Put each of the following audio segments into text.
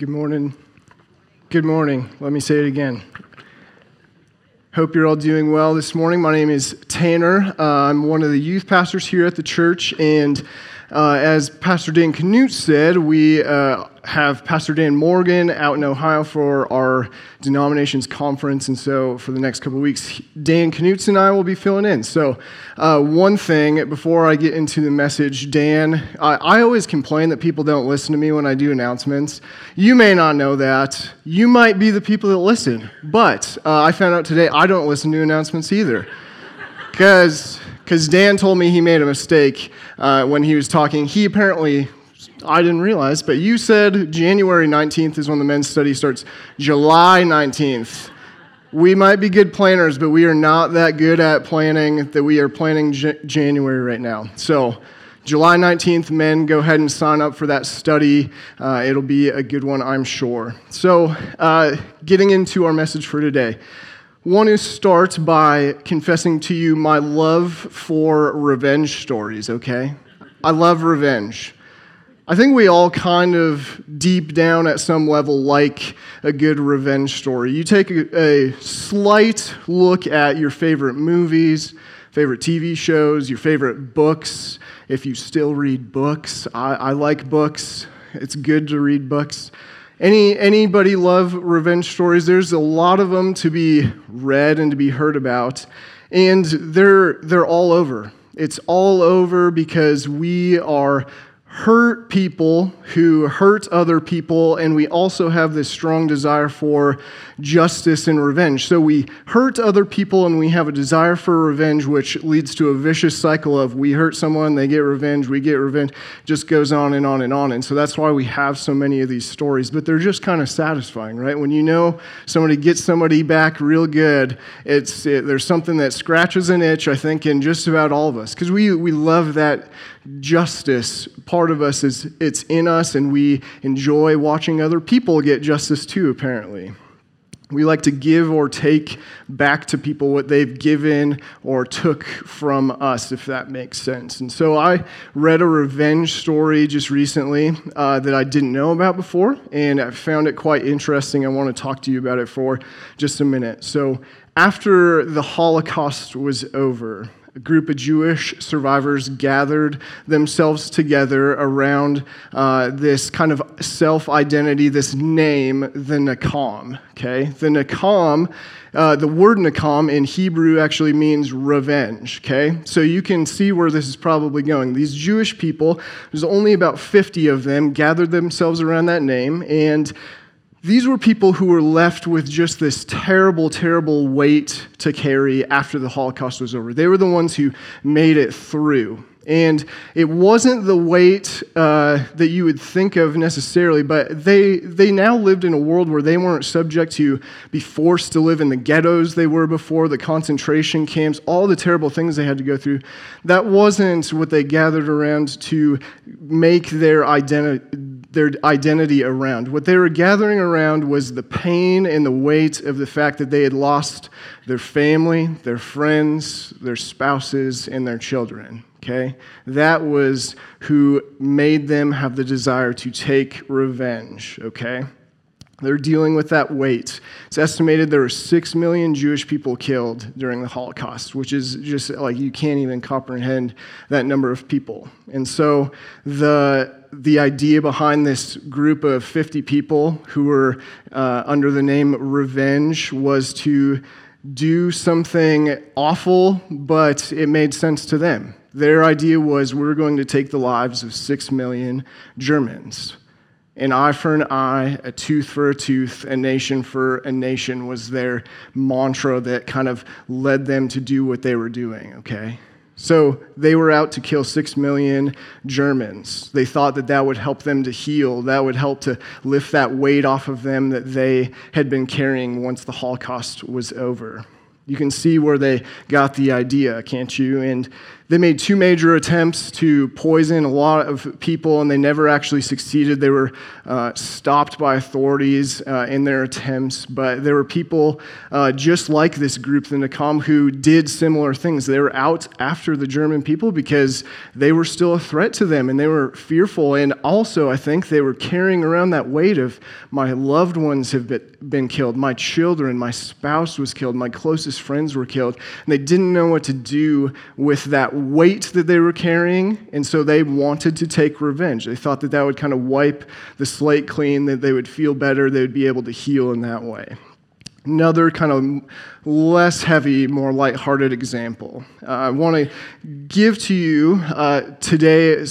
Good morning. Good morning. Let me say it again. Hope you're all doing well this morning. My name is Tanner. Uh, I'm one of the youth pastors here at the church, and uh, as Pastor Dan Canute said, we uh, have Pastor Dan Morgan out in Ohio for our denominations conference, and so for the next couple weeks, Dan Canutes and I will be filling in. So, uh, one thing before I get into the message, Dan, I, I always complain that people don't listen to me when I do announcements. You may not know that. You might be the people that listen, but uh, I found out today I don't listen to announcements either. Because because Dan told me he made a mistake uh, when he was talking. He apparently, I didn't realize, but you said January 19th is when the men's study starts. July 19th. We might be good planners, but we are not that good at planning that we are planning J- January right now. So, July 19th, men, go ahead and sign up for that study. Uh, it'll be a good one, I'm sure. So, uh, getting into our message for today want to start by confessing to you my love for revenge stories, okay? I love revenge. I think we all kind of deep down at some level like a good revenge story. You take a, a slight look at your favorite movies, favorite TV shows, your favorite books. If you still read books, I, I like books. It's good to read books. Any, anybody love revenge stories? There's a lot of them to be read and to be heard about, and they're, they're all over. It's all over because we are hurt people who hurt other people, and we also have this strong desire for justice and revenge. So we hurt other people and we have a desire for revenge, which leads to a vicious cycle of we hurt someone, they get revenge, we get revenge, just goes on and on and on. And so that's why we have so many of these stories, but they're just kind of satisfying, right? When you know somebody gets somebody back real good, it's, it, there's something that scratches an itch, I think, in just about all of us, because we, we love that justice part of us is it's in us and we enjoy watching other people get justice too apparently we like to give or take back to people what they've given or took from us, if that makes sense. And so I read a revenge story just recently uh, that I didn't know about before, and I found it quite interesting. I want to talk to you about it for just a minute. So, after the Holocaust was over, a group of Jewish survivors gathered themselves together around uh, this kind of self identity, this name, the Nakam. Okay? The Nakam, uh, the word Nakam in Hebrew actually means revenge. Okay? So you can see where this is probably going. These Jewish people, there's only about 50 of them, gathered themselves around that name, and these were people who were left with just this terrible, terrible weight to carry after the Holocaust was over. They were the ones who made it through. And it wasn't the weight uh, that you would think of necessarily, but they, they now lived in a world where they weren't subject to be forced to live in the ghettos they were before, the concentration camps, all the terrible things they had to go through. That wasn't what they gathered around to make their identity their identity around. What they were gathering around was the pain and the weight of the fact that they had lost their family, their friends, their spouses, and their children. Okay? That was who made them have the desire to take revenge. Okay? They're dealing with that weight. It's estimated there were 6 million Jewish people killed during the Holocaust, which is just like you can't even comprehend that number of people. And so the, the idea behind this group of 50 people who were uh, under the name Revenge was to do something awful, but it made sense to them. Their idea was we're going to take the lives of 6 million Germans an eye for an eye, a tooth for a tooth, a nation for a nation was their mantra that kind of led them to do what they were doing, okay? So they were out to kill six million Germans. They thought that that would help them to heal, that would help to lift that weight off of them that they had been carrying once the Holocaust was over. You can see where they got the idea, can't you? And they made two major attempts to poison a lot of people, and they never actually succeeded. They were uh, stopped by authorities uh, in their attempts, but there were people uh, just like this group, the Nakam, who did similar things. They were out after the German people because they were still a threat to them, and they were fearful. And also, I think they were carrying around that weight of my loved ones have been killed, my children, my spouse was killed, my closest friends were killed, and they didn't know what to do with that weight that they were carrying, and so they wanted to take revenge. They thought that that would kind of wipe the slate clean, that they would feel better, they would be able to heal in that way. Another kind of less heavy, more lighthearted example. Uh, I want to give to you uh, today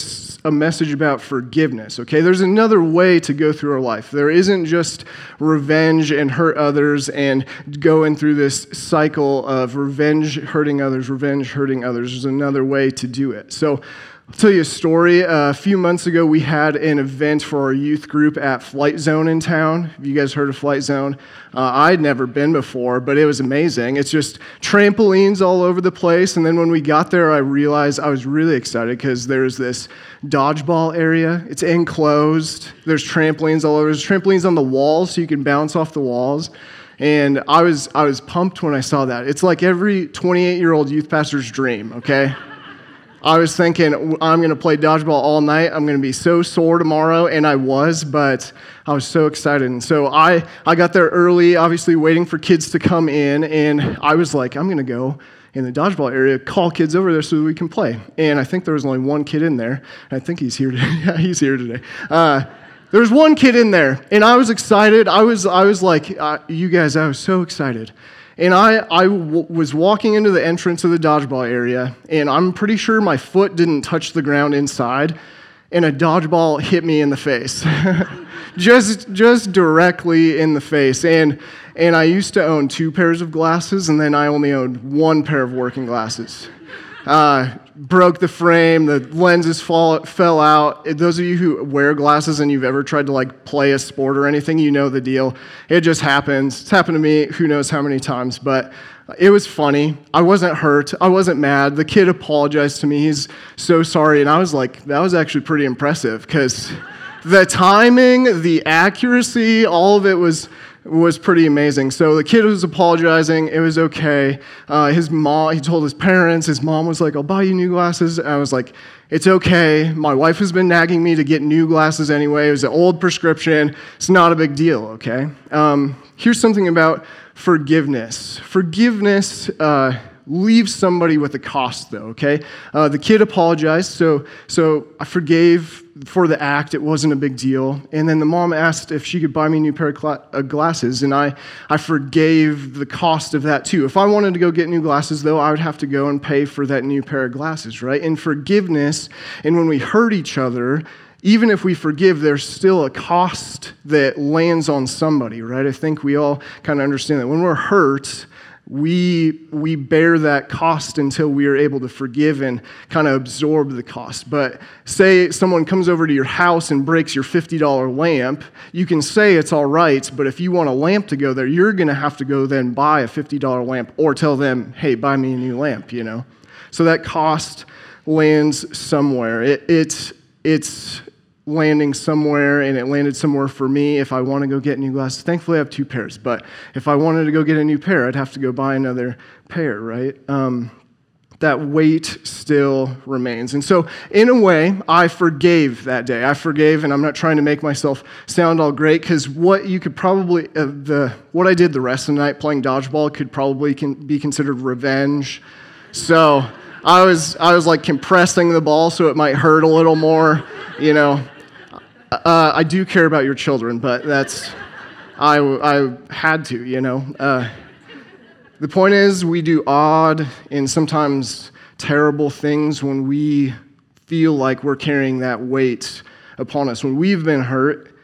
a message about forgiveness. Okay, there's another way to go through our life. There isn't just revenge and hurt others and going through this cycle of revenge hurting others, revenge hurting others. There's another way to do it. So I'll tell you a story. Uh, a few months ago, we had an event for our youth group at Flight Zone in town. Have you guys heard of Flight Zone? Uh, I'd never been before, but it was amazing. It's just trampolines all over the place. And then when we got there, I realized I was really excited because there's this dodgeball area. It's enclosed. There's trampolines all over. There's trampolines on the walls so you can bounce off the walls. And I was, I was pumped when I saw that. It's like every 28 year old youth pastor's dream, okay? I was thinking, I'm going to play dodgeball all night. I'm going to be so sore tomorrow. And I was, but I was so excited. And so I, I got there early, obviously waiting for kids to come in. And I was like, I'm going to go in the dodgeball area, call kids over there so we can play. And I think there was only one kid in there. I think he's here today. yeah, he's here today. Uh, there was one kid in there, and I was excited. I was, I was like, uh, you guys, I was so excited. And I, I w- was walking into the entrance of the dodgeball area, and I'm pretty sure my foot didn't touch the ground inside, and a dodgeball hit me in the face. just, just directly in the face. And, and I used to own two pairs of glasses, and then I only owned one pair of working glasses. Uh, broke the frame, the lenses fall, fell out. Those of you who wear glasses and you've ever tried to like play a sport or anything, you know the deal. It just happens. It's happened to me who knows how many times, but it was funny. I wasn't hurt. I wasn't mad. The kid apologized to me. He's so sorry. And I was like, that was actually pretty impressive because the timing, the accuracy, all of it was was pretty amazing. So the kid was apologizing. It was okay. Uh, his mom, he told his parents. His mom was like, "I'll buy you new glasses." And I was like, "It's okay. My wife has been nagging me to get new glasses anyway. It was an old prescription. It's not a big deal." Okay. Um, here's something about forgiveness. Forgiveness. Uh, leaves somebody with a cost, though, okay? Uh, the kid apologized, so, so I forgave for the act. It wasn't a big deal. And then the mom asked if she could buy me a new pair of uh, glasses, and I, I forgave the cost of that too. If I wanted to go get new glasses, though, I would have to go and pay for that new pair of glasses, right? And forgiveness, and when we hurt each other, even if we forgive, there's still a cost that lands on somebody, right? I think we all kind of understand that. When we're hurt, we, we bear that cost until we are able to forgive and kind of absorb the cost. But say someone comes over to your house and breaks your $50 lamp, you can say it's all right, but if you want a lamp to go there, you're going to have to go then buy a $50 lamp or tell them, hey, buy me a new lamp, you know? So that cost lands somewhere. It, it's, it's landing somewhere and it landed somewhere for me if I want to go get new glasses. Thankfully, I have two pairs, but if I wanted to go get a new pair, I'd have to go buy another pair, right? Um, that weight still remains. And so, in a way, I forgave that day. I forgave, and I'm not trying to make myself sound all great because what you could probably, uh, the, what I did the rest of the night playing dodgeball could probably can be considered revenge. So, I was, I was like compressing the ball so it might hurt a little more, you know. Uh, I do care about your children, but that's, I, I had to, you know. Uh, the point is, we do odd and sometimes terrible things when we feel like we're carrying that weight upon us. When we've been hurt,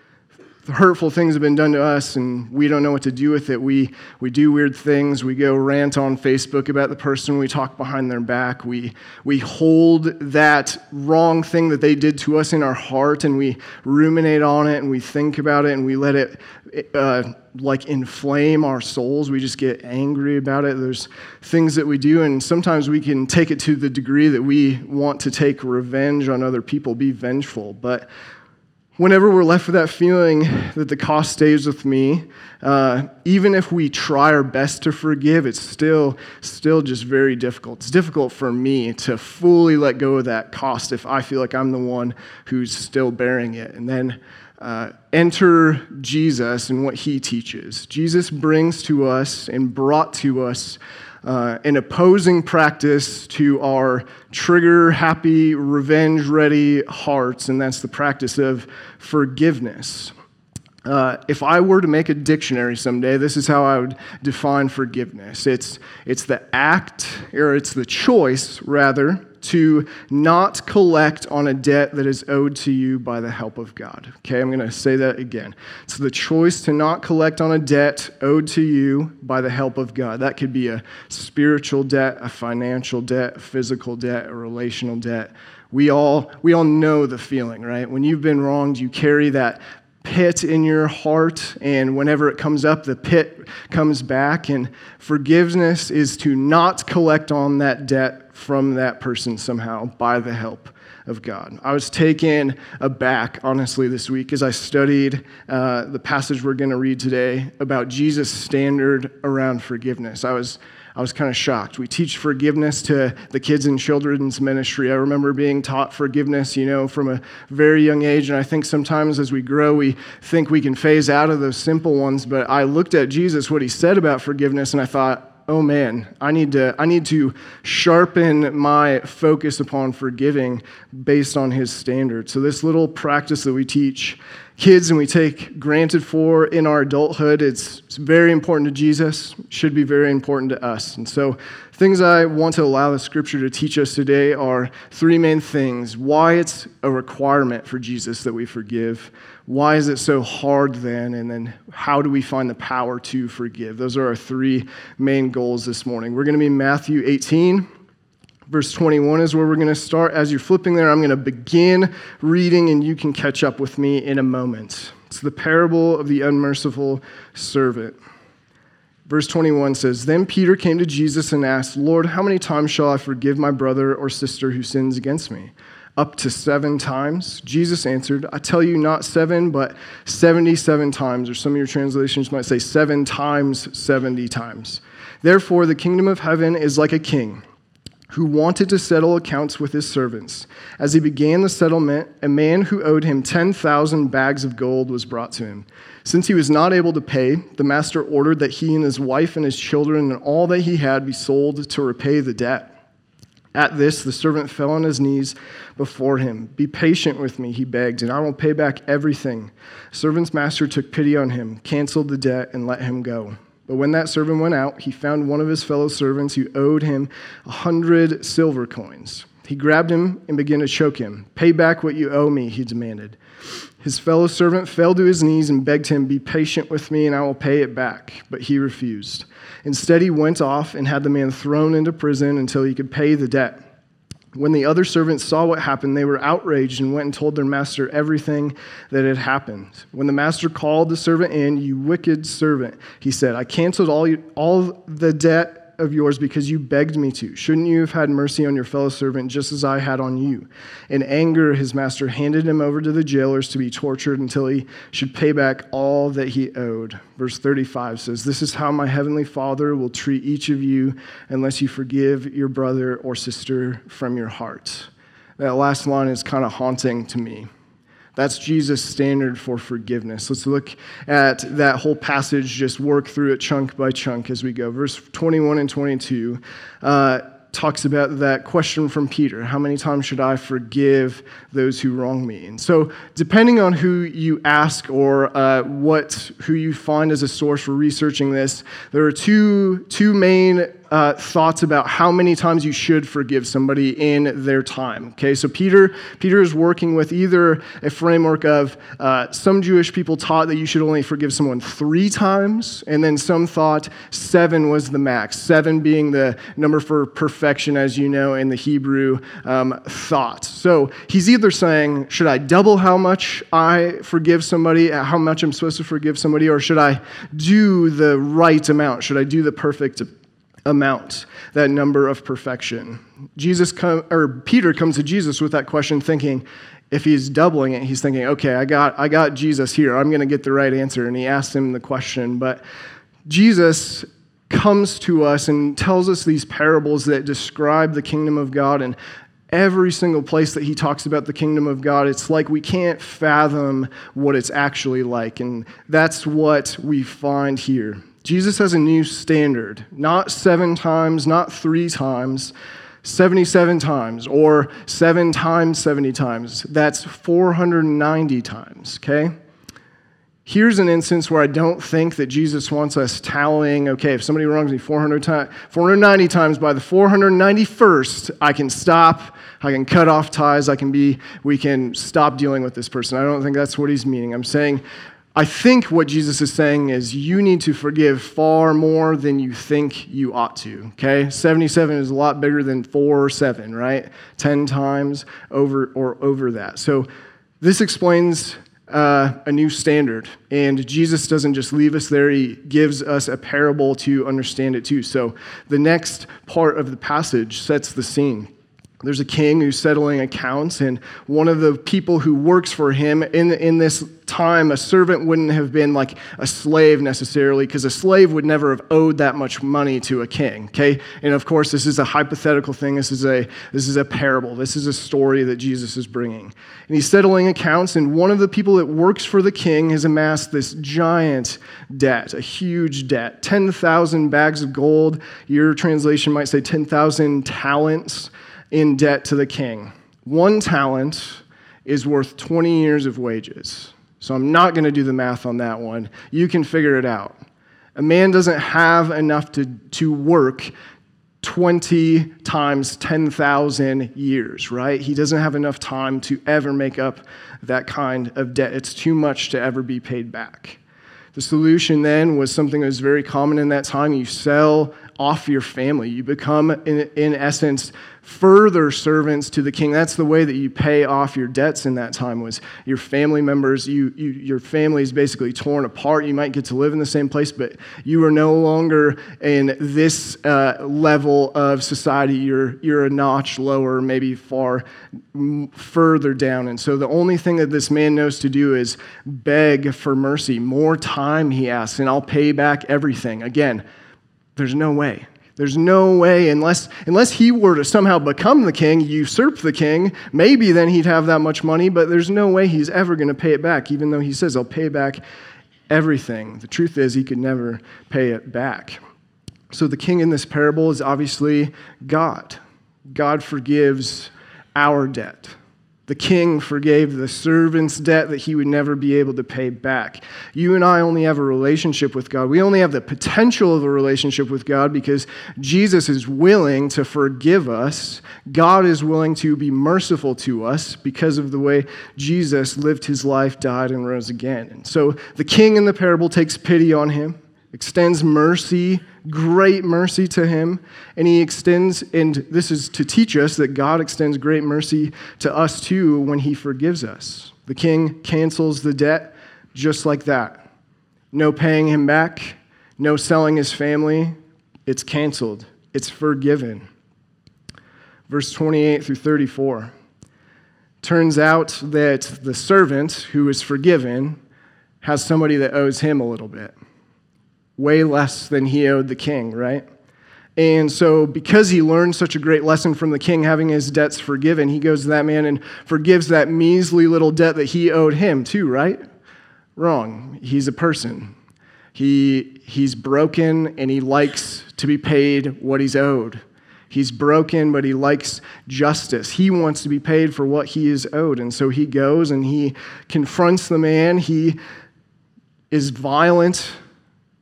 hurtful things have been done to us and we don't know what to do with it. We, we do weird things. We go rant on Facebook about the person. We talk behind their back. We, we hold that wrong thing that they did to us in our heart and we ruminate on it and we think about it and we let it uh, like inflame our souls. We just get angry about it. There's things that we do, and sometimes we can take it to the degree that we want to take revenge on other people, be vengeful. But whenever we're left with that feeling that the cost stays with me, uh, even if we try our best to forgive, it's still, still just very difficult. It's difficult for me to fully let go of that cost if I feel like I'm the one who's still bearing it. And then uh, enter Jesus and what he teaches. Jesus brings to us and brought to us uh, an opposing practice to our trigger happy, revenge ready hearts, and that's the practice of forgiveness. Uh, if I were to make a dictionary someday, this is how I would define forgiveness. It's, it's the act, or it's the choice, rather, to not collect on a debt that is owed to you by the help of God. Okay, I'm going to say that again. It's the choice to not collect on a debt owed to you by the help of God. That could be a spiritual debt, a financial debt, a physical debt, a relational debt. We all, we all know the feeling, right? When you've been wronged, you carry that pit in your heart, and whenever it comes up, the pit comes back. And forgiveness is to not collect on that debt from that person somehow by the help of God. I was taken aback, honestly, this week as I studied uh, the passage we're going to read today about Jesus' standard around forgiveness. I was, I was kind of shocked. We teach forgiveness to the kids in children's ministry. I remember being taught forgiveness, you know, from a very young age. And I think sometimes as we grow, we think we can phase out of those simple ones. But I looked at Jesus, what he said about forgiveness, and I thought, oh man, I need to, I need to sharpen my focus upon forgiving based on his standard. So, this little practice that we teach kids and we take granted for in our adulthood, it's, it's very important to Jesus, should be very important to us. And so, things I want to allow the scripture to teach us today are three main things why it's a requirement for Jesus that we forgive why is it so hard then? And then how do we find the power to forgive? Those are our three main goals this morning. We're going to be Matthew 18. Verse 21 is where we're going to start. As you're flipping there, I'm going to begin reading, and you can catch up with me in a moment. It's the parable of the unmerciful servant. Verse 21 says Then Peter came to Jesus and asked, Lord, how many times shall I forgive my brother or sister who sins against me? Up to seven times? Jesus answered, I tell you, not seven, but 77 times, or some of your translations might say seven times 70 times. Therefore, the kingdom of heaven is like a king who wanted to settle accounts with his servants. As he began the settlement, a man who owed him 10,000 bags of gold was brought to him. Since he was not able to pay, the master ordered that he and his wife and his children and all that he had be sold to repay the debt. At this, the servant fell on his knees before him. Be patient with me, he begged, and I will pay back everything. The servant's master took pity on him, canceled the debt, and let him go. But when that servant went out, he found one of his fellow servants who owed him a hundred silver coins. He grabbed him and began to choke him. Pay back what you owe me, he demanded. His fellow servant fell to his knees and begged him, Be patient with me, and I will pay it back. But he refused. Instead, he went off and had the man thrown into prison until he could pay the debt. When the other servants saw what happened, they were outraged and went and told their master everything that had happened. When the master called the servant in, You wicked servant, he said, I canceled all, all the debt of yours because you begged me to. Shouldn't you have had mercy on your fellow servant just as I had on you? In anger, his master handed him over to the jailers to be tortured until he should pay back all that he owed. Verse 35 says, This is how my heavenly Father will treat each of you unless you forgive your brother or sister from your heart. That last line is kind of haunting to me. That's Jesus' standard for forgiveness. Let's look at that whole passage, just work through it chunk by chunk as we go. Verse 21 and 22 uh, talks about that question from Peter How many times should I forgive those who wrong me? And so, depending on who you ask or uh, what, who you find as a source for researching this, there are two, two main uh, thoughts about how many times you should forgive somebody in their time. Okay, so Peter, Peter is working with either a framework of uh, some Jewish people taught that you should only forgive someone three times, and then some thought seven was the max, seven being the number for perfection, as you know, in the Hebrew um, thought. So he's either saying, should I double how much I forgive somebody, how much I'm supposed to forgive somebody, or should I do the right amount? Should I do the perfect amount, that number of perfection? Jesus come, or Peter comes to Jesus with that question thinking, if he's doubling it, he's thinking, okay, I got, I got Jesus here. I'm going to get the right answer. And he asks him the question. But Jesus comes to us and tells us these parables that describe the kingdom of God. And every single place that he talks about the kingdom of God, it's like we can't fathom what it's actually like. And that's what we find here. Jesus has a new standard, not seven times, not three times, 77 times, or seven times 70 times. That's 490 times, okay? Here's an instance where I don't think that Jesus wants us tallying, okay, if somebody wrongs me 400 times, 490 times, by the 491st, I can stop, I can cut off ties, I can be, we can stop dealing with this person. I don't think that's what he's meaning. I'm saying, I think what Jesus is saying is you need to forgive far more than you think you ought to, okay? 77 is a lot bigger than 4 or 7, right? 10 times over or over that. So this explains uh, a new standard. And Jesus doesn't just leave us there, he gives us a parable to understand it too. So the next part of the passage sets the scene. There's a king who's settling accounts, and one of the people who works for him in, in this time, a servant wouldn't have been like a slave necessarily, because a slave would never have owed that much money to a king. Okay? And of course, this is a hypothetical thing. This is a this is a parable. This is a story that Jesus is bringing. And he's settling accounts, and one of the people that works for the king has amassed this giant debt, a huge debt. 10,000 bags of gold. Your translation might say 10,000 talents in debt to the king. One talent is worth 20 years of wages. So I'm not going to do the math on that one. You can figure it out. A man doesn't have enough to, to work 20 times 10,000 years, right? He doesn't have enough time to ever make up that kind of debt. It's too much to ever be paid back. The solution then was something that was very common in that time. You sell off your family. You become, in, in essence, further servants to the king. That's the way that you pay off your debts in that time was your family members, you, you, your family is basically torn apart. You might get to live in the same place, but you are no longer in this uh, level of society. You're, you're a notch lower, maybe far further down. And so the only thing that this man knows to do is beg for mercy. More time, he asks, and I'll pay back everything. Again, there's no way. There's no way, unless, unless he were to somehow become the king, usurp the king, maybe then he'd have that much money, but there's no way he's ever going to pay it back, even though he says, I'll pay back everything. The truth is, he could never pay it back. So the king in this parable is obviously God. God forgives our debt. The king forgave the servant's debt that he would never be able to pay back. You and I only have a relationship with God. We only have the potential of a relationship with God because Jesus is willing to forgive us. God is willing to be merciful to us because of the way Jesus lived his life, died, and rose again. And so the king in the parable takes pity on him extends mercy, great mercy to him. And he extends, and this is to teach us that God extends great mercy to us too when he forgives us. The king cancels the debt just like that. No paying him back, no selling his family. It's canceled, it's forgiven. Verse 28 through 34. Turns out that the servant who is forgiven has somebody that owes him a little bit way less than he owed the king, right? And so, because he learned such a great lesson from the king, having his debts forgiven, he goes to that man and forgives that measly little debt that he owed him, too, right? Wrong. He's a person. He, he's broken and he likes to be paid what he's owed. He's broken, but he likes justice. He wants to be paid for what he is owed. And so he goes and he confronts the man. He is violent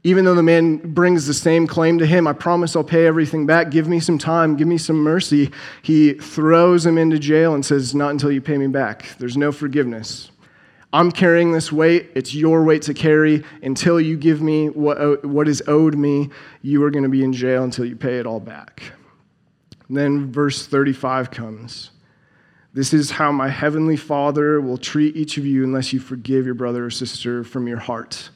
Even though the man brings the same claim to him, I promise I'll pay everything back. Give me some time. Give me some mercy. He throws him into jail and says, Not until you pay me back. There's no forgiveness. I'm carrying this weight. It's your weight to carry. Until you give me what, uh, what is owed me, you are going to be in jail until you pay it all back. And then verse 35 comes. This is how my heavenly Father will treat each of you unless you forgive your brother or sister from your heart.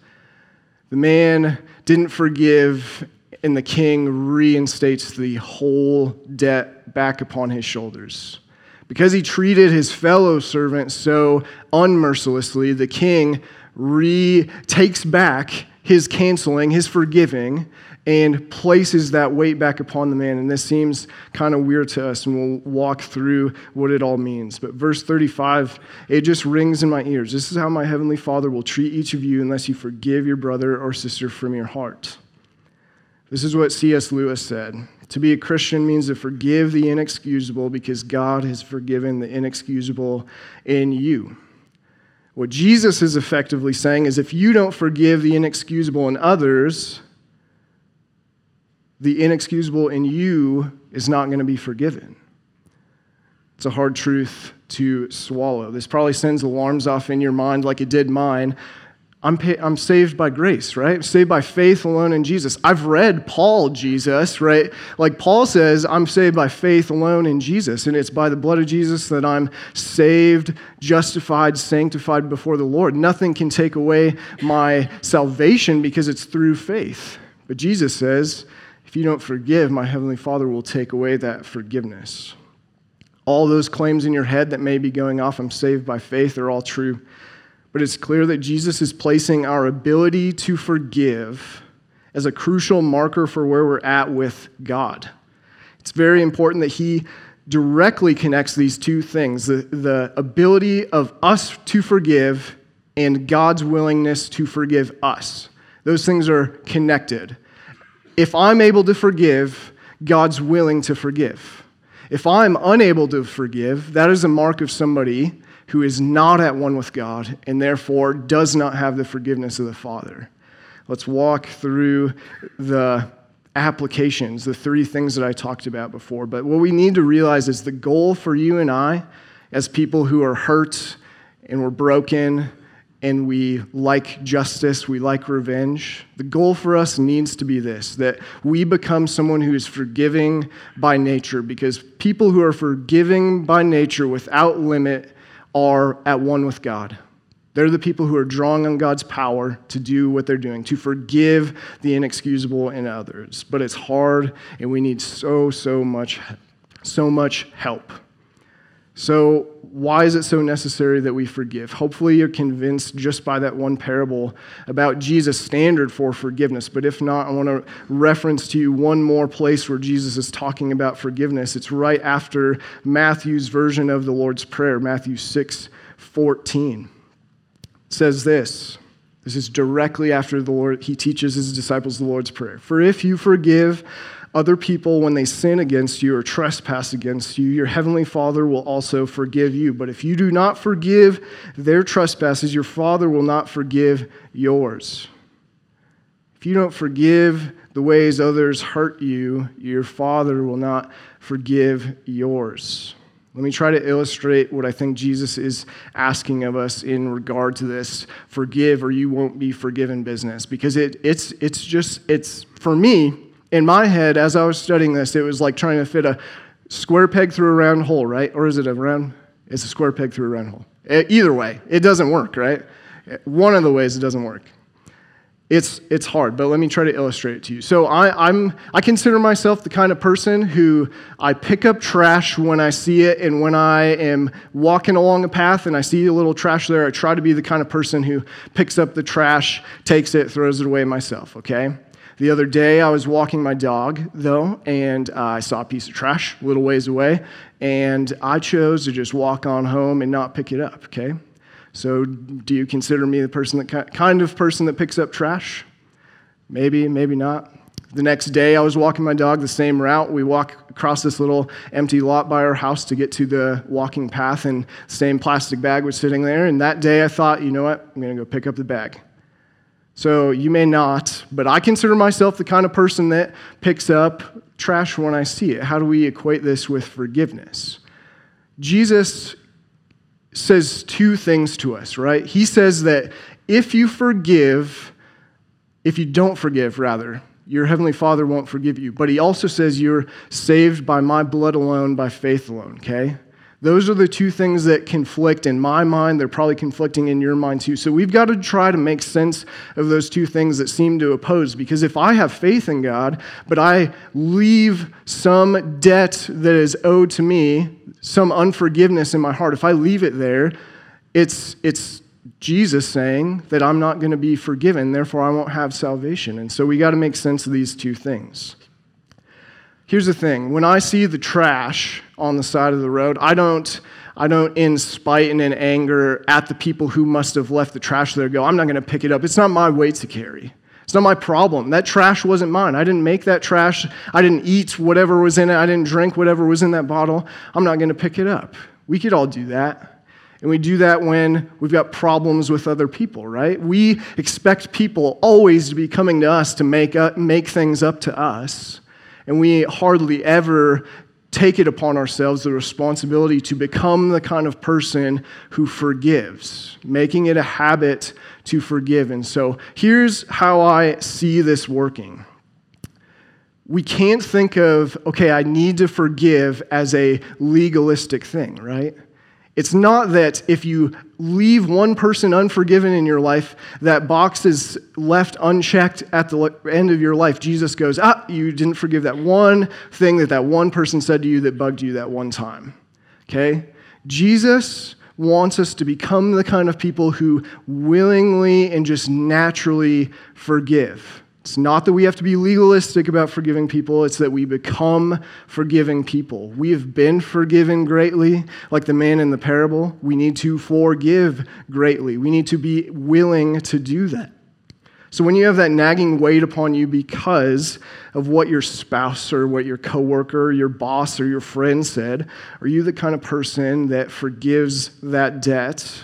The man didn't forgive, and the king reinstates the whole debt back upon his shoulders. Because he treated his fellow servant so unmercilessly, the king re takes back his canceling, his forgiving, and places that weight back upon the man. And this seems kind of weird to us, and we'll walk through what it all means. But verse 35, it just rings in my ears. This is how my heavenly Father will treat each of you unless you forgive your brother or sister from your heart. This is what C.S. Lewis said. To be a Christian means to forgive the inexcusable because God has forgiven the inexcusable in you. What Jesus is effectively saying is if you don't forgive the inexcusable in others, the inexcusable in you is not going to be forgiven. It's a hard truth to swallow. This probably sends alarms off in your mind like it did mine. I'm, I'm saved by grace, right? I'm saved by faith alone in Jesus. I've read Paul Jesus, right? Like Paul says, I'm saved by faith alone in Jesus. And it's by the blood of Jesus that I'm saved, justified, sanctified before the Lord. Nothing can take away my salvation because it's through faith. But Jesus says, if you don't forgive, my Heavenly Father will take away that forgiveness. All those claims in your head that may be going off, I'm saved by faith, are all true. But it's clear that Jesus is placing our ability to forgive as a crucial marker for where we're at with God. It's very important that He directly connects these two things the, the ability of us to forgive and God's willingness to forgive us. Those things are connected. If I'm able to forgive, God's willing to forgive. If I'm unable to forgive, that is a mark of somebody who is not at one with God and therefore does not have the forgiveness of the Father. Let's walk through the applications, the three things that I talked about before. But what we need to realize is the goal for you and I, as people who are hurt and we're broken and we like justice, we like revenge. The goal for us needs to be this that we become someone who is forgiving by nature, because people who are forgiving by nature without limit are at one with God. They're the people who are drawing on God's power to do what they're doing, to forgive the inexcusable in others. But it's hard, and we need so, so much, so much help. So, why is it so necessary that we forgive? Hopefully, you're convinced just by that one parable about Jesus' standard for forgiveness. But if not, I want to reference to you one more place where Jesus is talking about forgiveness. It's right after Matthew's version of the Lord's Prayer, Matthew 6 14. It says this. This is directly after the Lord, he teaches his disciples the Lord's Prayer. For if you forgive other people when they sin against you or trespass against you, your heavenly Father will also forgive you. But if you do not forgive their trespasses, your Father will not forgive yours. If you don't forgive the ways others hurt you, your Father will not forgive yours. Let me try to illustrate what I think Jesus is asking of us in regard to this forgive or you won't be forgiven business. Because it, it's, it's just, it's, for me, in my head, as I was studying this, it was like trying to fit a square peg through a round hole, right? Or is it a round? It's a square peg through a round hole. Either way, it doesn't work, right? One of the ways it doesn't work. It's, it's hard, but let me try to illustrate it to you. So I, I'm, I consider myself the kind of person who I pick up trash when I see it, and when I am walking along a path and I see a little trash there, I try to be the kind of person who picks up the trash, takes it, throws it away myself, okay? The other day, I was walking my dog, though, and uh, I saw a piece of trash a little ways away, and I chose to just walk on home and not pick it up, okay? So, do you consider me the person that kind of person that picks up trash? Maybe, maybe not. The next day, I was walking my dog the same route. We walk across this little empty lot by our house to get to the walking path, and same plastic bag was sitting there. And that day, I thought, you know what? I'm going to go pick up the bag. So you may not, but I consider myself the kind of person that picks up trash when I see it. How do we equate this with forgiveness? Jesus says two things to us, right? He says that if you forgive, if you don't forgive, rather, your heavenly Father won't forgive you. But he also says you're saved by my blood alone, by faith alone, okay? Those are the two things that conflict in my mind. They're probably conflicting in your mind too. So we've got to try to make sense of those two things that seem to oppose. Because if I have faith in God, but I leave some debt that is owed to me, some unforgiveness in my heart, if I leave it there, it's, it's Jesus saying that I'm not going to be forgiven, therefore I won't have salvation. And so we got to make sense of these two things. Here's the thing when I see the trash on the side of the road, I don't, I don't, in spite and in anger at the people who must have left the trash there, go, I'm not going to pick it up. It's not my weight to carry. It's not my problem. That trash wasn't mine. I didn't make that trash. I didn't eat whatever was in it. I didn't drink whatever was in that bottle. I'm not going to pick it up. We could all do that. And we do that when we've got problems with other people, right? We expect people always to be coming to us to make, up, make things up to us and we hardly ever take it upon ourselves the responsibility to become the kind of person who forgives, making it a habit to forgive. And so here's how I see this working. We can't think of, okay, I need to forgive as a legalistic thing, right? It's not that if you leave one person unforgiven in your life, that box is left unchecked at the end of your life. Jesus goes, Ah, you didn't forgive that one thing that that one person said to you that bugged you that one time. Okay? Jesus wants us to become the kind of people who willingly and just naturally forgive. It's not that we have to be legalistic about forgiving people, it's that we become forgiving people. We have been forgiven greatly, like the man in the parable. We need to forgive greatly. We need to be willing to do that. So when you have that nagging weight upon you because of what your spouse or what your coworker, or your boss or your friend said, are you the kind of person that forgives that debt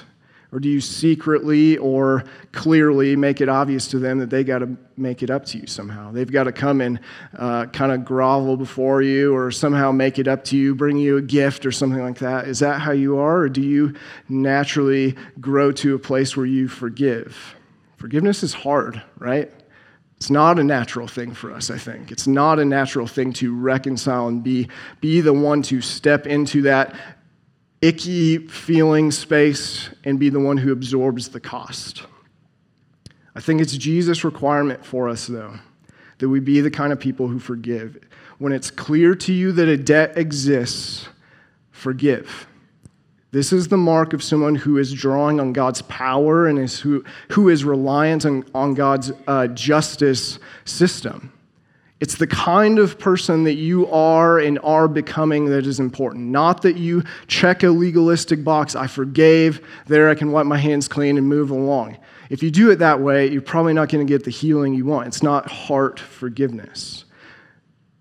or do you secretly or clearly make it obvious to them that they got to make it up to you somehow? They've got to come and uh, kind of grovel before you or somehow make it up to you, bring you a gift or something like that. Is that how you are? Or do you naturally grow to a place where you forgive? Forgiveness is hard, right? It's not a natural thing for us, I think. It's not a natural thing to reconcile and be, be the one to step into that icky feeling space and be the one who absorbs the cost. I think it's Jesus' requirement for us, though, that we be the kind of people who forgive. When it's clear to you that a debt exists, forgive. This is the mark of someone who is drawing on God's power and is who, who is reliant on, on God's uh, justice system. It's the kind of person that you are and are becoming that is important. Not that you check a legalistic box, I forgave, there I can wipe my hands clean and move along. If you do it that way, you're probably not going to get the healing you want. It's not heart forgiveness.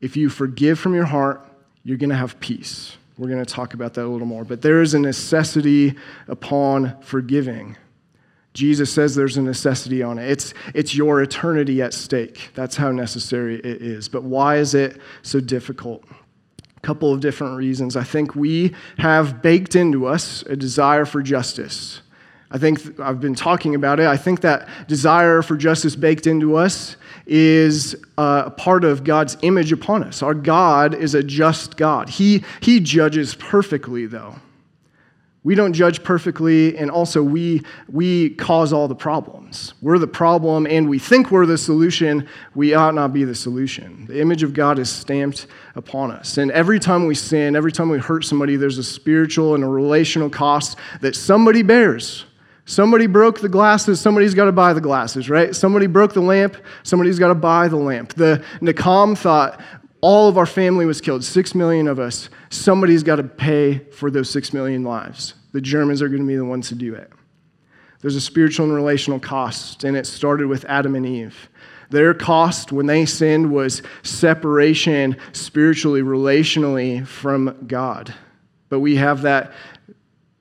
If you forgive from your heart, you're going to have peace. We're going to talk about that a little more. But there is a necessity upon forgiving. Jesus says there's a necessity on it. It's, it's your eternity at stake. That's how necessary it is. But why is it so difficult? A couple of different reasons. I think we have baked into us a desire for justice. I think I've been talking about it. I think that desire for justice baked into us is uh, a part of God's image upon us. Our God is a just God. He, he judges perfectly, though. We don't judge perfectly, and also we, we cause all the problems. We're the problem, and we think we're the solution. We ought not be the solution. The image of God is stamped upon us. And every time we sin, every time we hurt somebody, there's a spiritual and a relational cost that somebody bears. Somebody broke the glasses, somebody's got to buy the glasses, right? Somebody broke the lamp, somebody's got to buy the lamp. The Nakam thought all of our family was killed, six million of us somebody's got to pay for those six million lives. The Germans are going to be the ones to do it. There's a spiritual and relational cost, and it started with Adam and Eve. Their cost when they sinned was separation spiritually, relationally from God. But we have that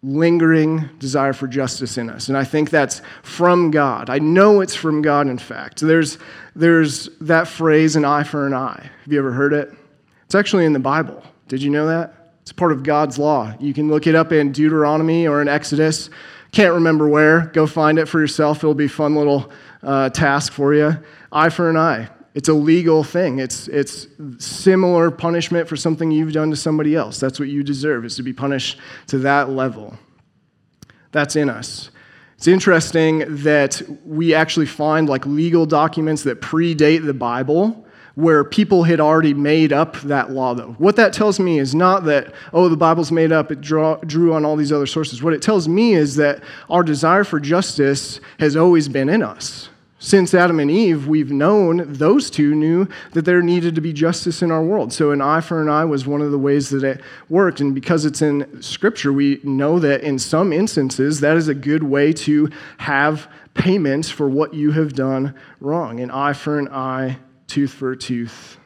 lingering desire for justice in us. And I think that's from God. I know it's from God, in fact. There's, there's that phrase, an eye for an eye. Have you ever heard it? It's actually in the Bible. Did you know that? It's part of God's law. You can look it up in Deuteronomy or in Exodus. Can't remember where. Go find it for yourself. It'll be a fun little uh, task for you. Eye for an eye. It's a legal thing. It's, it's similar punishment for something you've done to somebody else. That's what you deserve, is to be punished to that level. That's in us. It's interesting that we actually find like legal documents that predate the Bible where people had already made up that law, though. What that tells me is not that, oh, the Bible's made up, it draw, drew on all these other sources. What it tells me is that our desire for justice has always been in us. Since Adam and Eve, we've known, those two knew that there needed to be justice in our world. So, an eye for an eye was one of the ways that it worked. And because it's in Scripture, we know that in some instances, that is a good way to have payments for what you have done wrong. An eye for an eye, tooth for a tooth.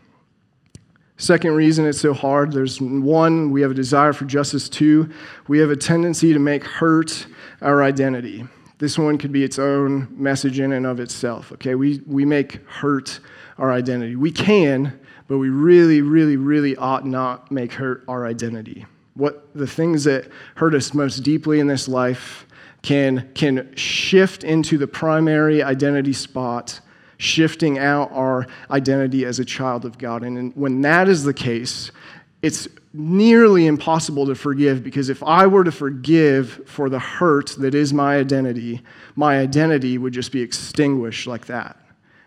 Second reason it's so hard there's one, we have a desire for justice. Two, we have a tendency to make hurt our identity. This one could be its own message in and of itself. Okay, we, we make hurt our identity. We can, but we really, really, really ought not make hurt our identity. What the things that hurt us most deeply in this life can, can shift into the primary identity spot, shifting out our identity as a child of God. And when that is the case, it's nearly impossible to forgive because if I were to forgive for the hurt that is my identity, my identity would just be extinguished like that.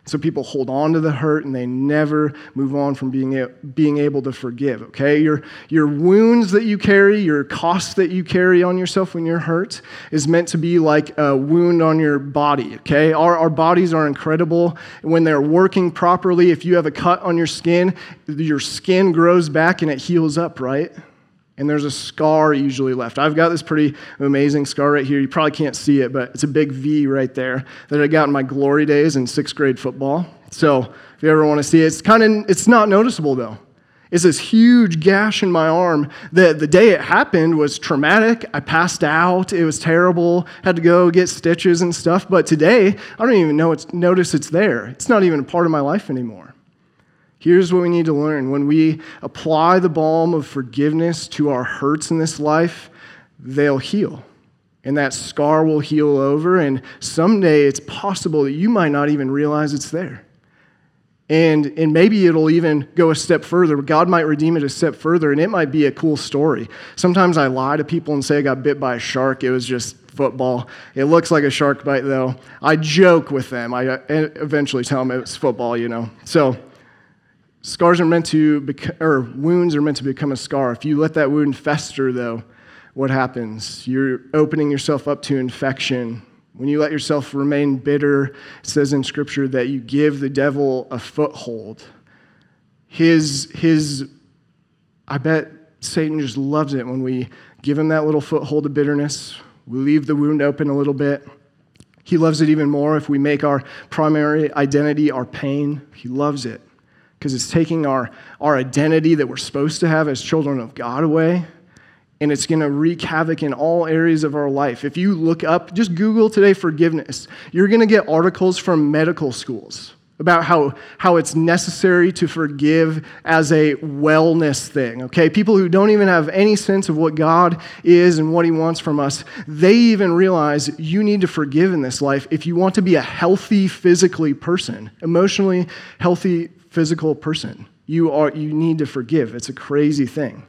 So people hold on to the hurt and they never move on from being, being able to forgive, okay? Your, your wounds that you carry, your costs that you carry on yourself when you're hurt is meant to be like a wound on your body, okay? Our, our bodies are incredible. When they're working properly, if you have a cut on your skin, your skin grows back and it heals up, right? And there's a scar usually left. I've got this pretty amazing scar right here. You probably can't see it, but it's a big V right there that I got in my glory days in sixth grade football. So if you ever want to see it, it's kind of it's not noticeable though. It's this huge gash in my arm that the day it happened was traumatic. I passed out. It was terrible. Had to go get stitches and stuff. But today, I don't even know it's, notice it's there. It's not even a part of my life anymore. Here's what we need to learn when we apply the balm of forgiveness to our hurts in this life, they'll heal. And that scar will heal over, and someday it's possible that you might not even realize it's there. And, and maybe it'll even go a step further. God might redeem it a step further, and it might be a cool story. Sometimes I lie to people and say I got bit by a shark. It was just football. It looks like a shark bite, though. I joke with them. I uh, eventually tell them it's football, you know. So Scars are meant to, become, or wounds are meant to become a scar. If you let that wound fester, though, what happens? You're opening yourself up to infection. When you let yourself remain bitter, it says in Scripture that you give the devil a foothold. His, his, I bet Satan just loves it when we give him that little foothold of bitterness. We leave the wound open a little bit. He loves it even more if we make our primary identity our pain. He loves it because it's taking our, our identity that we're supposed to have as children of God away, and it's going to wreak havoc in all areas of our life. If you look up, just Google today forgiveness, you're going to get articles from medical schools about how, how it's necessary to forgive as a wellness thing, okay? People who don't even have any sense of what God is and what He wants from us, they even realize you need to forgive in this life if you want to be a healthy, physically person, emotionally healthy physical person. You, are, you need to forgive. It's a crazy thing.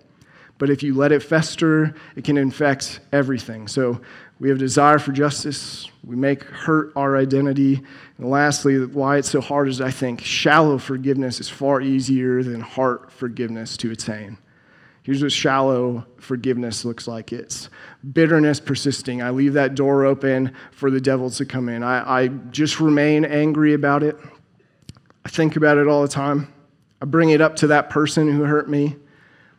But if you let it fester, it can infect everything. So we have desire for justice. We make hurt our identity. And lastly, why it's so hard is I think shallow forgiveness is far easier than heart forgiveness to attain. Here's what shallow forgiveness looks like it's bitterness persisting. I leave that door open for the devil to come in. I, I just remain angry about it. I think about it all the time. I bring it up to that person who hurt me,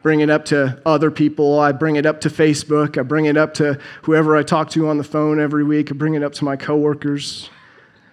bring it up to other people. I bring it up to Facebook. I bring it up to whoever I talk to on the phone every week. I bring it up to my coworkers.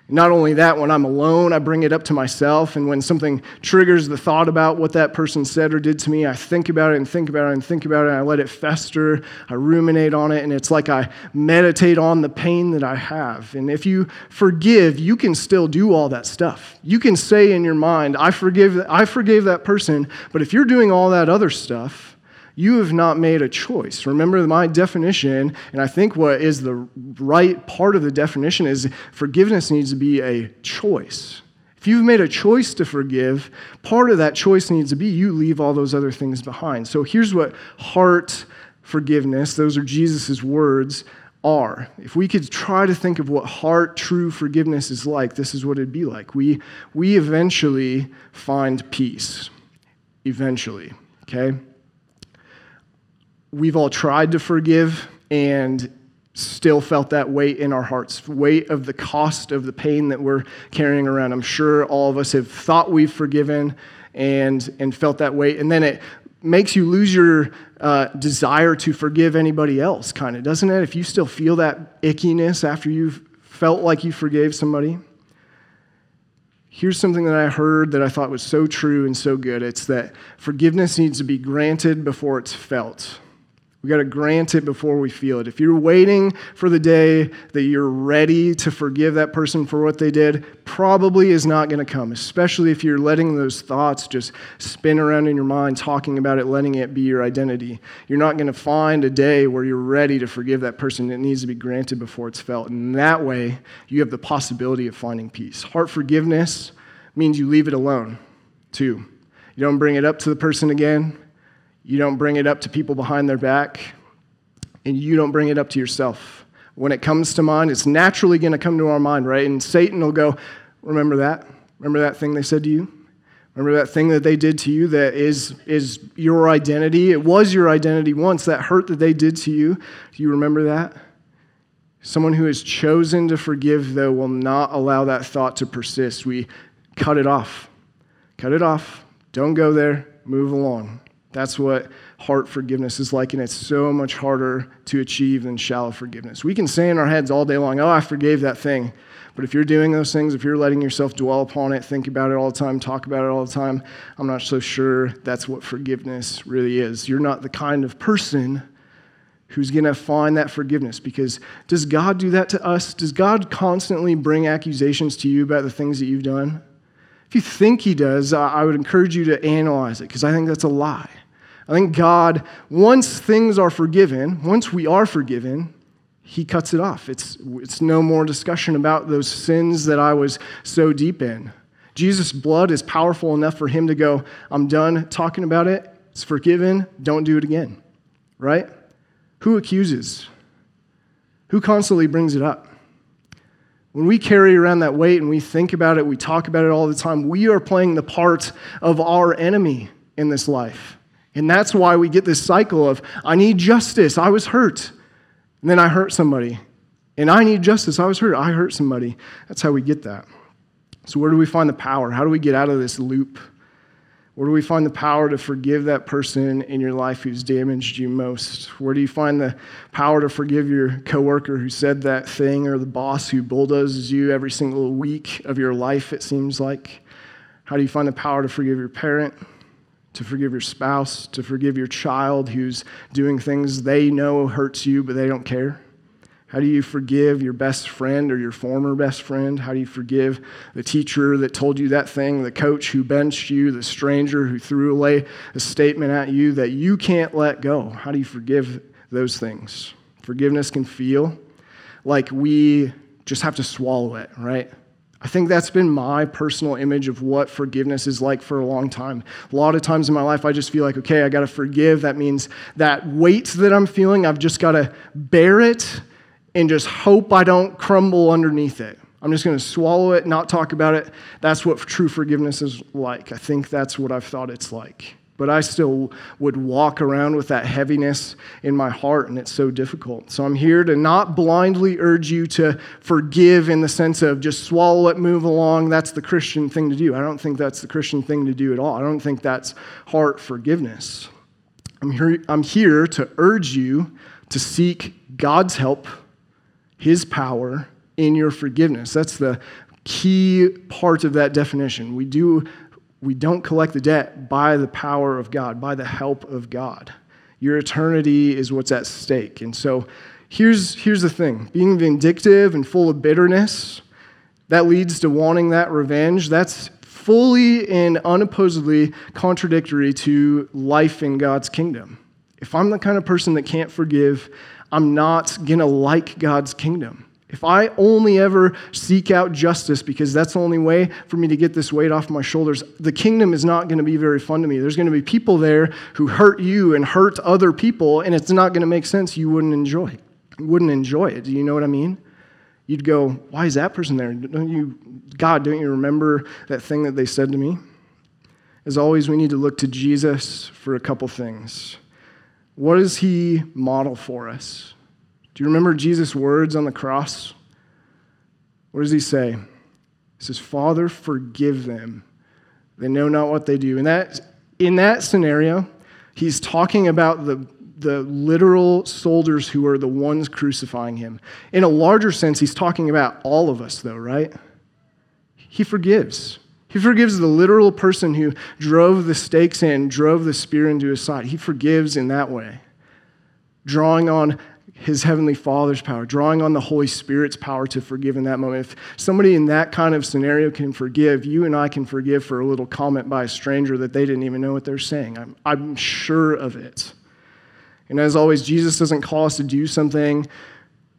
Not only that, when I'm alone, I bring it up to myself. And when something triggers the thought about what that person said or did to me, I think about it and think about it and think about it. I let it fester. I ruminate on it. And it's like I meditate on the pain that I have. And if you forgive, you can still do all that stuff. You can say in your mind, I forgive, I forgave that person. But if you're doing all that other stuff, you have not made a choice. Remember my definition, and I think what is the right part of the definition is forgiveness needs to be a choice. If you've made a choice to forgive, part of that choice needs to be you leave all those other things behind. So here's what heart forgiveness, those are Jesus' words, are. If we could try to think of what heart true forgiveness is like, this is what it'd be like. We, we eventually find peace. Eventually, okay? We've all tried to forgive and still felt that weight in our hearts weight of the cost of the pain that we're carrying around. I'm sure all of us have thought we've forgiven and and felt that weight and then it makes you lose your uh, desire to forgive anybody else kind of doesn't it? If you still feel that ickiness after you've felt like you forgave somebody. Here's something that i heard that i thought was so true and so good. It's that forgiveness needs to be granted before it's felt we got to grant it before we feel it. If you're waiting for the day that you're ready to forgive that person for what they did, probably is not going to come, especially if you're letting those thoughts just spin around in your mind, talking about it, letting it be your identity. You're not going to find a day where you're ready to forgive that person. It needs to be granted before it's felt. And that way, you have the possibility of finding peace. Heart forgiveness means you leave it alone, too. You don't bring it up to the person again. You don't bring it up to people behind their back, and you don't bring it up to yourself. When it comes to mind, it's naturally going to come to our mind, right? And Satan will go, Remember that? Remember that thing they said to you? Remember that thing that they did to you that is, is your identity? It was your identity once, that hurt that they did to you. Do you remember that? Someone who has chosen to forgive, though, will not allow that thought to persist. We cut it off. Cut it off. Don't go there. Move along. That's what heart forgiveness is like, and it's so much harder to achieve than shallow forgiveness. We can say in our heads all day long, Oh, I forgave that thing. But if you're doing those things, if you're letting yourself dwell upon it, think about it all the time, talk about it all the time, I'm not so sure that's what forgiveness really is. You're not the kind of person who's going to find that forgiveness because does God do that to us? Does God constantly bring accusations to you about the things that you've done? If you think He does, I would encourage you to analyze it because I think that's a lie. I think God, once things are forgiven, once we are forgiven, he cuts it off. It's, it's no more discussion about those sins that I was so deep in. Jesus' blood is powerful enough for him to go, I'm done talking about it. It's forgiven. Don't do it again. Right? Who accuses? Who constantly brings it up? When we carry around that weight and we think about it, we talk about it all the time, we are playing the part of our enemy in this life. And that's why we get this cycle of, I need justice, I was hurt. And then I hurt somebody. And I need justice, I was hurt, I hurt somebody. That's how we get that. So, where do we find the power? How do we get out of this loop? Where do we find the power to forgive that person in your life who's damaged you most? Where do you find the power to forgive your coworker who said that thing or the boss who bulldozes you every single week of your life, it seems like? How do you find the power to forgive your parent? To forgive your spouse, to forgive your child who's doing things they know hurts you, but they don't care? How do you forgive your best friend or your former best friend? How do you forgive the teacher that told you that thing, the coach who benched you, the stranger who threw away a statement at you that you can't let go? How do you forgive those things? Forgiveness can feel like we just have to swallow it, right? I think that's been my personal image of what forgiveness is like for a long time. A lot of times in my life, I just feel like, okay, I got to forgive. That means that weight that I'm feeling, I've just got to bear it and just hope I don't crumble underneath it. I'm just going to swallow it, not talk about it. That's what true forgiveness is like. I think that's what I've thought it's like but I still would walk around with that heaviness in my heart, and it's so difficult. So I'm here to not blindly urge you to forgive in the sense of just swallow it, move along. That's the Christian thing to do. I don't think that's the Christian thing to do at all. I don't think that's heart forgiveness. I'm here, I'm here to urge you to seek God's help, His power in your forgiveness. That's the key part of that definition. We, do, we don't collect the debt by the power of God, by the help of God. Your eternity is what's at stake. And so here's, here's the thing being vindictive and full of bitterness, that leads to wanting that revenge. That's fully and unopposedly contradictory to life in God's kingdom. If I'm the kind of person that can't forgive, I'm not going to like God's kingdom. If I only ever seek out justice because that's the only way for me to get this weight off my shoulders, the kingdom is not going to be very fun to me. There's going to be people there who hurt you and hurt other people, and it's not going to make sense. You wouldn't enjoy it. You wouldn't enjoy it. Do you know what I mean? You'd go, Why is that person there? Don't you, God, don't you remember that thing that they said to me? As always, we need to look to Jesus for a couple things. What does he model for us? Do you remember Jesus' words on the cross? What does he say? He says, Father, forgive them. They know not what they do. And that, in that scenario, he's talking about the, the literal soldiers who are the ones crucifying him. In a larger sense, he's talking about all of us, though, right? He forgives. He forgives the literal person who drove the stakes in, drove the spear into his side. He forgives in that way, drawing on his heavenly father's power, drawing on the Holy Spirit's power to forgive in that moment. If somebody in that kind of scenario can forgive, you and I can forgive for a little comment by a stranger that they didn't even know what they're saying. I'm, I'm sure of it. And as always, Jesus doesn't call us to do something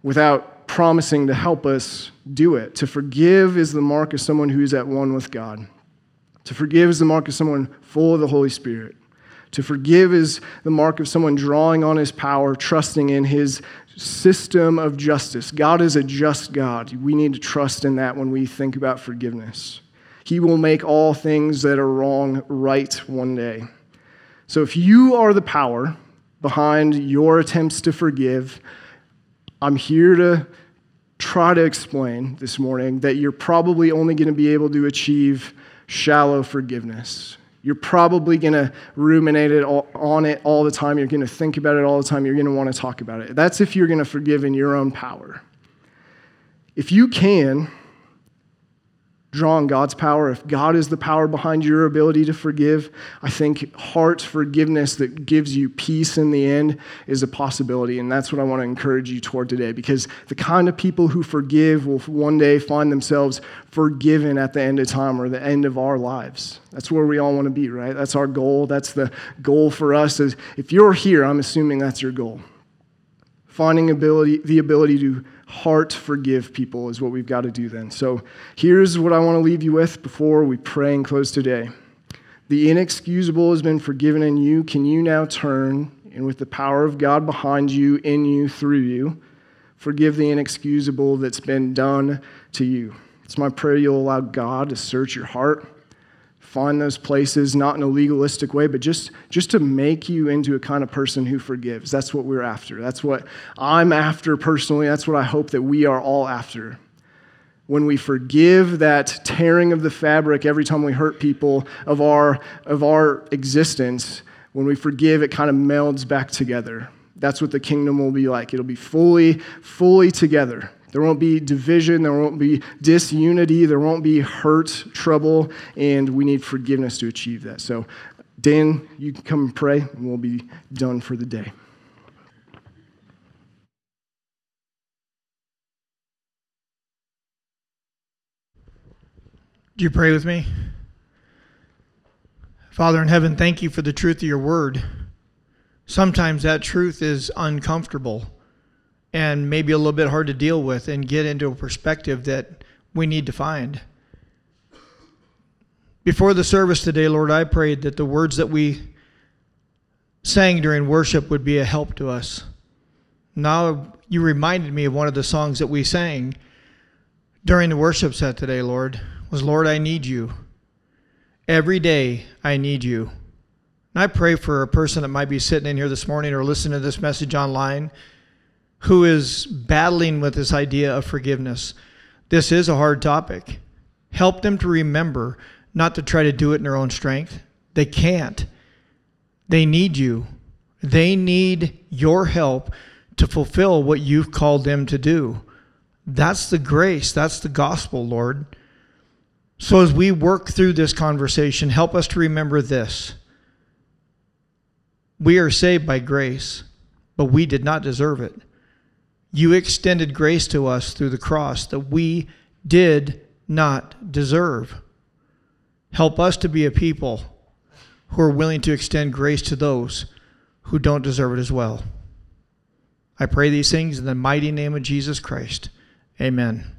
without promising to help us do it. To forgive is the mark of someone who's at one with God. To forgive is the mark of someone full of the Holy Spirit. To forgive is the mark of someone drawing on his power, trusting in his system of justice. God is a just God. We need to trust in that when we think about forgiveness. He will make all things that are wrong right one day. So if you are the power behind your attempts to forgive, I'm here to try to explain this morning that you're probably only going to be able to achieve shallow forgiveness. You're probably going to ruminate it all, on it all the time. You're going to think about it all the time. You're going to want to talk about it. That's if you're going to forgive in your own power. If you can, draw on God's power, if God is the power behind your ability to forgive, I think heart forgiveness that gives you peace in the end is a possibility. And that's what I want to encourage you toward today because the kind of people who forgive will one day find themselves forgiven at the end of time or the end of our lives. That's where we all want to be, right? That's our goal. That's the goal for us. Is if you're here, I'm assuming that's your goal. Finding ability, the ability to heart forgive people is what we've got to do then. So here's what I want to leave you with before we pray and close today. The inexcusable has been forgiven in you. Can you now turn and with the power of God behind you, in you, through you, forgive the inexcusable that's been done to you? It's my prayer you'll allow God to search your heart find those places, not in a legalistic way, but just, just to make you into a kind of person who forgives. That's what we're after. That's what I'm after personally. That's what I hope that we are all after. When we forgive that tearing of the fabric every time we hurt people of our, of our existence, when we forgive, it kind of melds back together. That's what the kingdom will be like. It'll be fully, fully together. There won't be division, there won't be disunity, there won't be hurt, trouble, and we need forgiveness to achieve that. So, Dan, you can come and pray, and we'll be done for the day. Do you pray with me? Father in heaven, thank you for the truth of your word. Sometimes that truth is uncomfortable and maybe a little bit hard to deal with and get into a perspective that we need to find. Before the service today, Lord, I prayed that the words that we sang during worship would be a help to us. Now you reminded me of one of the songs that we sang during the worship set today, Lord, was Lord, I need you. Every day I need you. And I pray for a person that might be sitting in here this morning or listening to this message online who is battling with this idea of forgiveness. This is a hard topic. Help them to remember not to try to do it in their own strength. They can't. They need you. They need your help to fulfill what you've called them to do. That's the grace. That's the gospel, Lord. So, as we work through this conversation, help us to remember this. We are saved by grace, but we did not deserve it. You extended grace to us through the cross that we did not deserve. Help us to be a people who are willing to extend grace to those who don't deserve it as well. I pray these things in the mighty name of Jesus Christ. Amen.